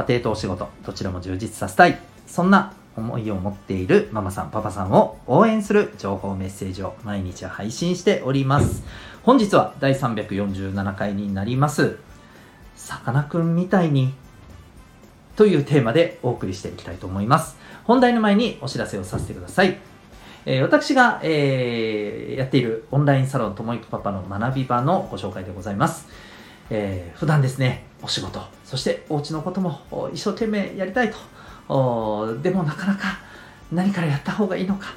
家庭とお仕事どちらも充実させたい。そんな思いを持っているママさんパパさんを応援する情報メッセージを毎日配信しております。本日は第347回になります。さかなクンみたいにというテーマでお送りしていきたいと思います。本題の前にお知らせをさせてください。えー、私が、えー、やっているオンラインサロンともいくパパの学び場のご紹介でございます。えー、普段ですね、お仕事、そしてお家のことも一生懸命やりたいと。でもなかなか何からやった方がいいのか。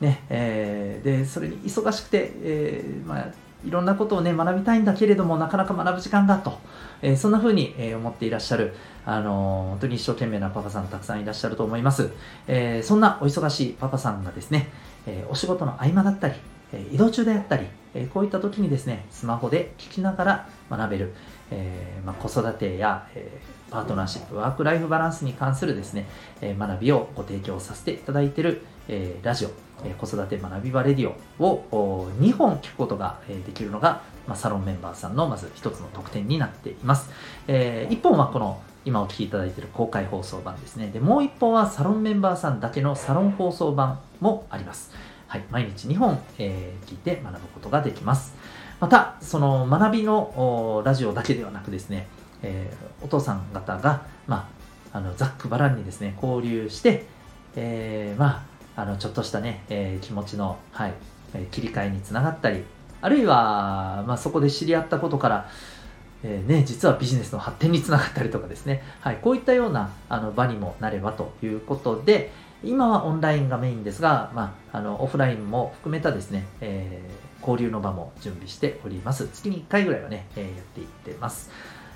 ね、えー、で、それに忙しくて、えー、まあ、いろんなことをね、学びたいんだけれども、なかなか学ぶ時間がと、えー、そんな風に、え、思っていらっしゃる、あの、本当に一生懸命なパパさんたくさんいらっしゃると思います。えー、そんなお忙しいパパさんがですね、えお仕事の合間だったり、え移動中であったり、えこういった時にですね、スマホで聞きながら学べる、えー、まあ、子育てや、えー、パートナーシップ、ワークライフバランスに関するですね、えー、学びをご提供させていただいている、えラジオ、え子育て学び場レディオを2本聞くことができるのが、まあ、サロンメンバーさんのまず一つの特典になっています。え1本はこの今お聞きいただいている公開放送版ですね。で、もう1本はサロンメンバーさんだけのサロン放送版もあります。はい、毎日2本、え、聞いて学ぶことができます。また、その学びのラジオだけではなくですね、えー、お父さん方が、まあ、あのざっくばらんにですね、交流して、えー、まあ、あのちょっとしたね、えー、気持ちの、はい、切り替えにつながったり、あるいは、まあ、そこで知り合ったことから、えー、ね、実はビジネスの発展につながったりとかですね、はい、こういったようなあの場にもなればということで、今はオンラインがメインですが、まあ、あのオフラインも含めたですね、えー、交流の場も準備しております。月に1回ぐらいはね、えー、やっていってます。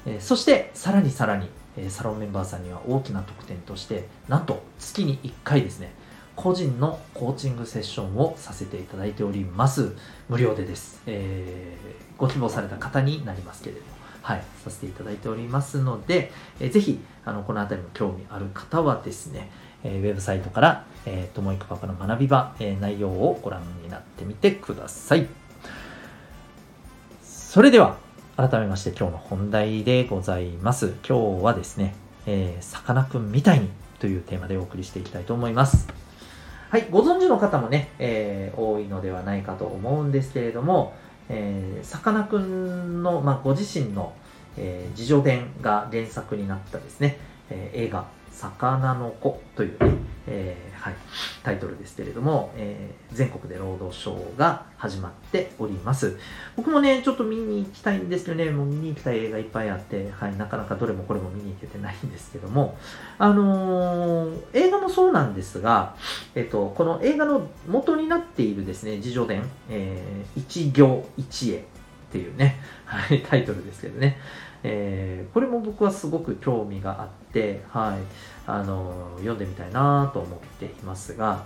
えー、そして、さらにさらに、えサロンメンバーさんには大きな特典として、なんと月に1回ですね、個人のコーチングセッションをさせていただいております。無料でです。え、ご希望された方になりますけれども、はい、させていただいておりますので、えー、ぜひ、あの、この辺りも興味ある方はですね、えウェブサイトから、えー、ともいくパパの学び場、えー、内容をご覧になってみてください。それでは、改めまして今日の本題でございます。今日はですね、えさかなクンみたいにというテーマでお送りしていきたいと思います。はい、ご存知の方もね、えー、多いのではないかと思うんですけれども、えさかなクンの、まあ、ご自身の、えー、自叙伝が原作になったですね、えー、映画、魚の子というね、えー、はい、タイトルですけれども、えー、全国でロードショーが始まっております。僕もね、ちょっと見に行きたいんですけどね、もう見に行きたい映画いっぱいあって、はい、なかなかどれもこれも見に行けてないんですけども、あのー、映画もそうなんですが、えっと、この映画の元になっているですね、自叙伝、えー、一行一会っていうね、はい、タイトルですけどね、えー、これも僕はすごく興味があって、はい、あの読んでみたいなと思っていますが、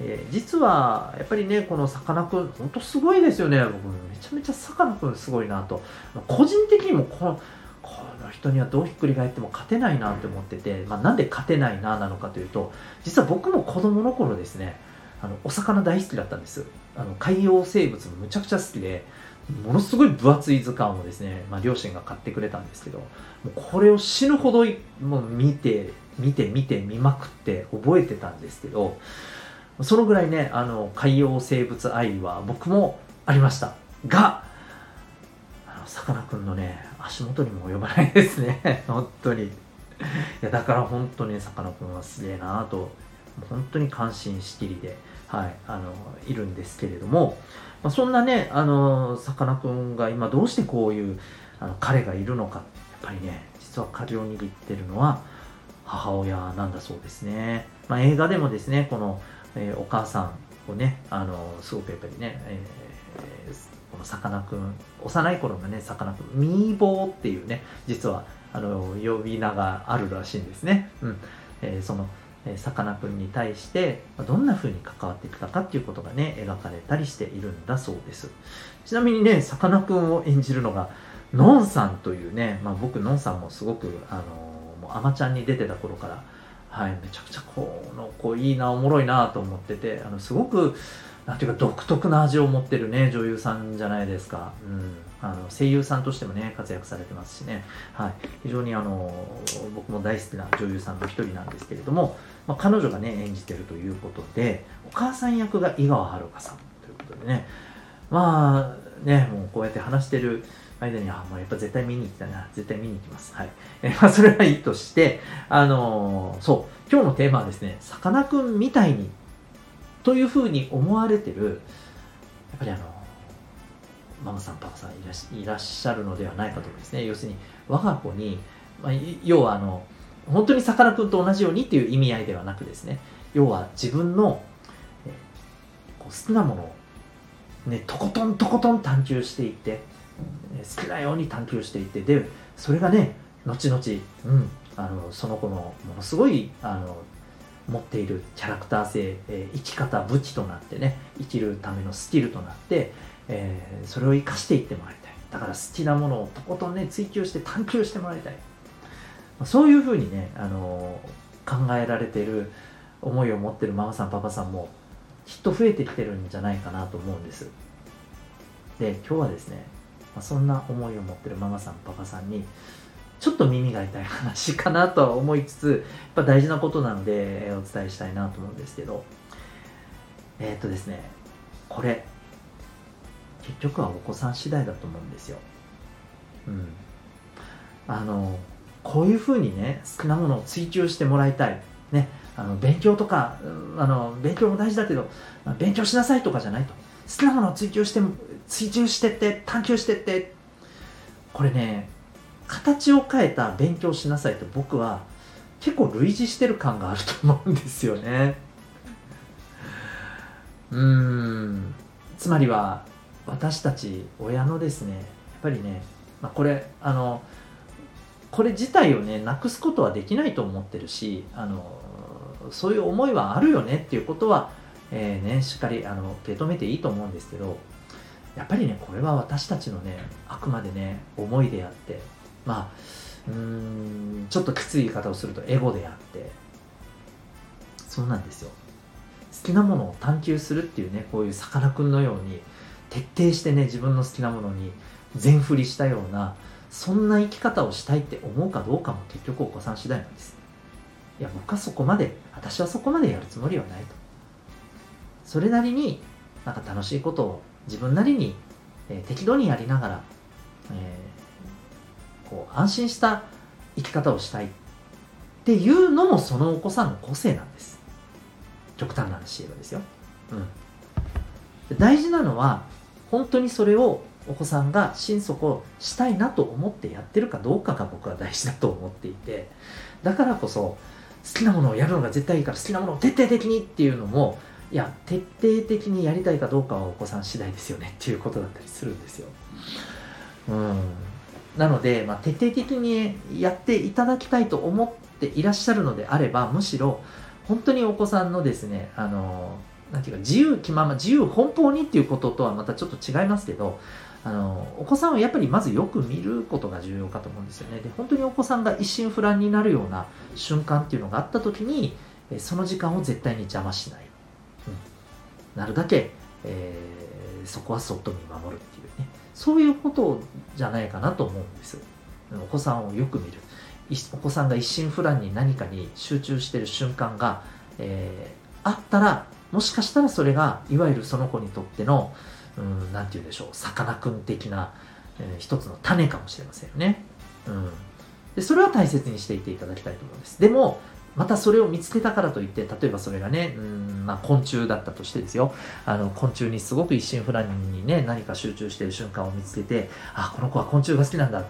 えー、実はやっぱりねこのさかなクン本当すごいですよね。僕めちゃめちゃさかなクンすごいなと。個人的にもこのこの人にはどうひっくり返っても勝てないなって思ってて、まあ、なんで勝てないななのかというと実は僕も子供の頃ですねあのお魚大好きだったんです。あの海洋生物むちゃくちゃ好きでものすごい分厚い図鑑をですね、まあ、両親が買ってくれたんですけど、もうこれを死ぬほどもう見て、見て、見て、見まくって覚えてたんですけど、そのぐらいね、あの、海洋生物愛は僕もありました。が、さかなクンのね、足元にも及ばないですね。本当に。いや、だから本当にさかなクンはすげえなと、本当に感心しきりで、はい、あの、いるんですけれども、まあ、そんなね、あの、さかなクンが今どうしてこういうあの彼がいるのか、やっぱりね、実は鍵を握ってるのは母親なんだそうですね。まあ、映画でもですね、この、えー、お母さんをね、あの、すごくやっぱりね、えー、このさかなクン、幼い頃のね、さかなクン、ミーボーっていうね、実は、あの、呼び名があるらしいんですね。うん。えー、そのさかなクンに対してどんな風に関わってきたかっていうことがね描かれたりしているんだそうです。ちなみにねさかなクンを演じるのがのんさんというね、まあ、僕のんさんもすごくあのもうアマちゃんに出てた頃からはいめちゃくちゃこの子いいなおもろいなと思っててあのすごくなんていうか独特な味を持ってるね女優さんじゃないですか、うん、あの声優さんとしてもね活躍されてますしね、はい、非常にあの僕も大好きな女優さんの一人なんですけれども、まあ、彼女がね演じてるということでお母さん役が井川遥さんということでねまあねもうこうやって話してる間に、あ、もうやっぱ絶対見に行きたいな。絶対見に行きます。はい。えまあ、それはいいとして、あのー、そう、今日のテーマはですね、さかなクンみたいにというふうに思われてるやっぱりあのママさんパパさんいらっしゃるのではないかと思いますね。要するに我が子に、まあ、要はあの本当にさかなクンと同じようにっていう意味合いではなくですね。要は自分の好きなものをねとことんとことん探求していって好きなように探求していってでそれがね後々、うん、あのその子のものすごいあの持っているキャラクター性、えー、生き方武器となってね生きるためのスキルとなって、えー、それを生かしていってもらいたい。だから好きなものをとことんね追求して探求してもらいたい。そういうふうにね、あのー、考えられてる思いを持ってるママさんパパさんもきっと増えてきてるんじゃないかなと思うんです。で今日はですね、まあ、そんな思いを持ってるママさんパパさんにちょっと耳が痛い話かなとは思いつつ、やっぱ大事なことなので、お伝えしたいなと思うんですけど、えー、っとですね、これ、結局はお子さん次第だと思うんですよ。うん。あの、こういうふうにね、好きなものを追求してもらいたい。ね、あの勉強とか、あの勉強も大事だけど、勉強しなさいとかじゃないと。好きなものを追求して、追求してって、探求してって、これね、形を変えた勉強しなさいと僕は結構類似してる感があると思うんですよね。うんつまりは私たち親のですねやっぱりね、まあ、これあのこれ自体をねなくすことはできないと思ってるしあのそういう思いはあるよねっていうことは、えーね、しっかりあの受け止めていいと思うんですけどやっぱりねこれは私たちのねあくまでね思いであってまあうんちょっときつい言い方をするとエゴであってそうなんですよ。好きなものを探求するっていうねこういうさかなクンのように徹底してね自分の好きなものに全振りしたようなそんな生き方をしたいって思うかどうかも結局お子さん次第なんです。いや僕はそこまで私はそこまでやるつもりはないと。それなりになんか楽しいことを自分なりに、えー、適度にやりながら、えこう安心した生き方をしたいっていうのもそのお子さんの個性なんです。極端な話言えばですよ、うん、大事なのは本当にそれをお子さんが心底したいなと思ってやってるかどうかが僕は大事だと思っていてだからこそ好きなものをやるのが絶対いいから好きなものを徹底的にっていうのもいや徹底的にやりたいかどうかはお子さん次第ですよねっていうことだったりするんですよ。うん。なので、まあ、徹底的にやっていただきたいと思っていらっしゃるのであれば、むしろ、本当にお子さんのですね、あの、なんていうか、自由気まま、自由奔放にっていうこととはまたちょっと違いますけど、あの、お子さんはやっぱりまずよく見ることが重要かと思うんですよね。で、本当にお子さんが一心不乱になるような瞬間っていうのがあった時に、その時間を絶対に邪魔しない。うん。なるだけ、えー、そこはそっと見守るっていうね。そういうことじゃないかなと思うんですお子さんをよく見る。お子さんが一心不乱に何かに集中してる瞬間が、えー、あったらもしかしたらそれがいわゆるその子にとっての何て言うんでしょうさかなクン的な、えー、一つの種かもしれませんよね、うん、でそれは大切にしていていただきたいと思うんです。でもまたそれを見つけたからといって例えばそれがねうんまあ、昆虫だったとしてですよ。あの昆虫にすごく一心不乱にね何か集中してる瞬間を見つけてあこの子は昆虫が好きなんだ。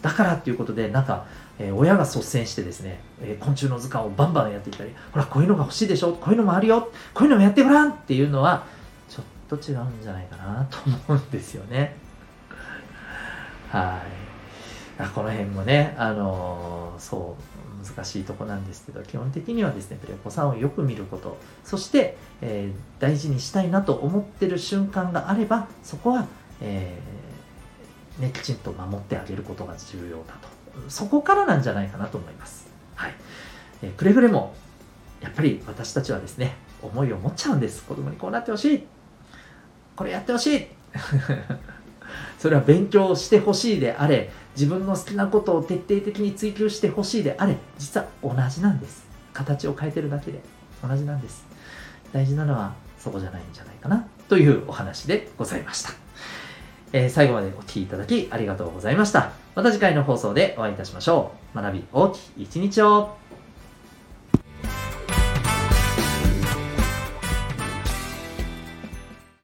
だからっていうことでなんか、えー、親が率先してですね、えー、昆虫の図鑑をバンバンやっていったりほらこういうのが欲しいでしょこういうのもあるよこういうのもやってごらんっていうのはちょっと違うんじゃないかなと思うんですよね。はい。この辺もね、あの、そう、難しいとこなんですけど、基本的にはですね、お子さんをよく見ること、そして、えー、大事にしたいなと思ってる瞬間があれば、そこは、えー、ね、きちんと守ってあげることが重要だと。そこからなんじゃないかなと思います。はい。えくれぐれも、やっぱり私たちはですね、思いを持っちゃうんです。子供にこうなってほしい。これやってほしい。それは勉強してほしいであれ、自分の好きなことを徹底的に追求してほしいであれ、実は同じなんです。形を変えてるだけで同じなんです。大事なのはそこじゃないんじゃないかなというお話でございました。えー、最後までお聴きいただきありがとうございました。また次回の放送でお会いいたしましょう。学び大きい一日を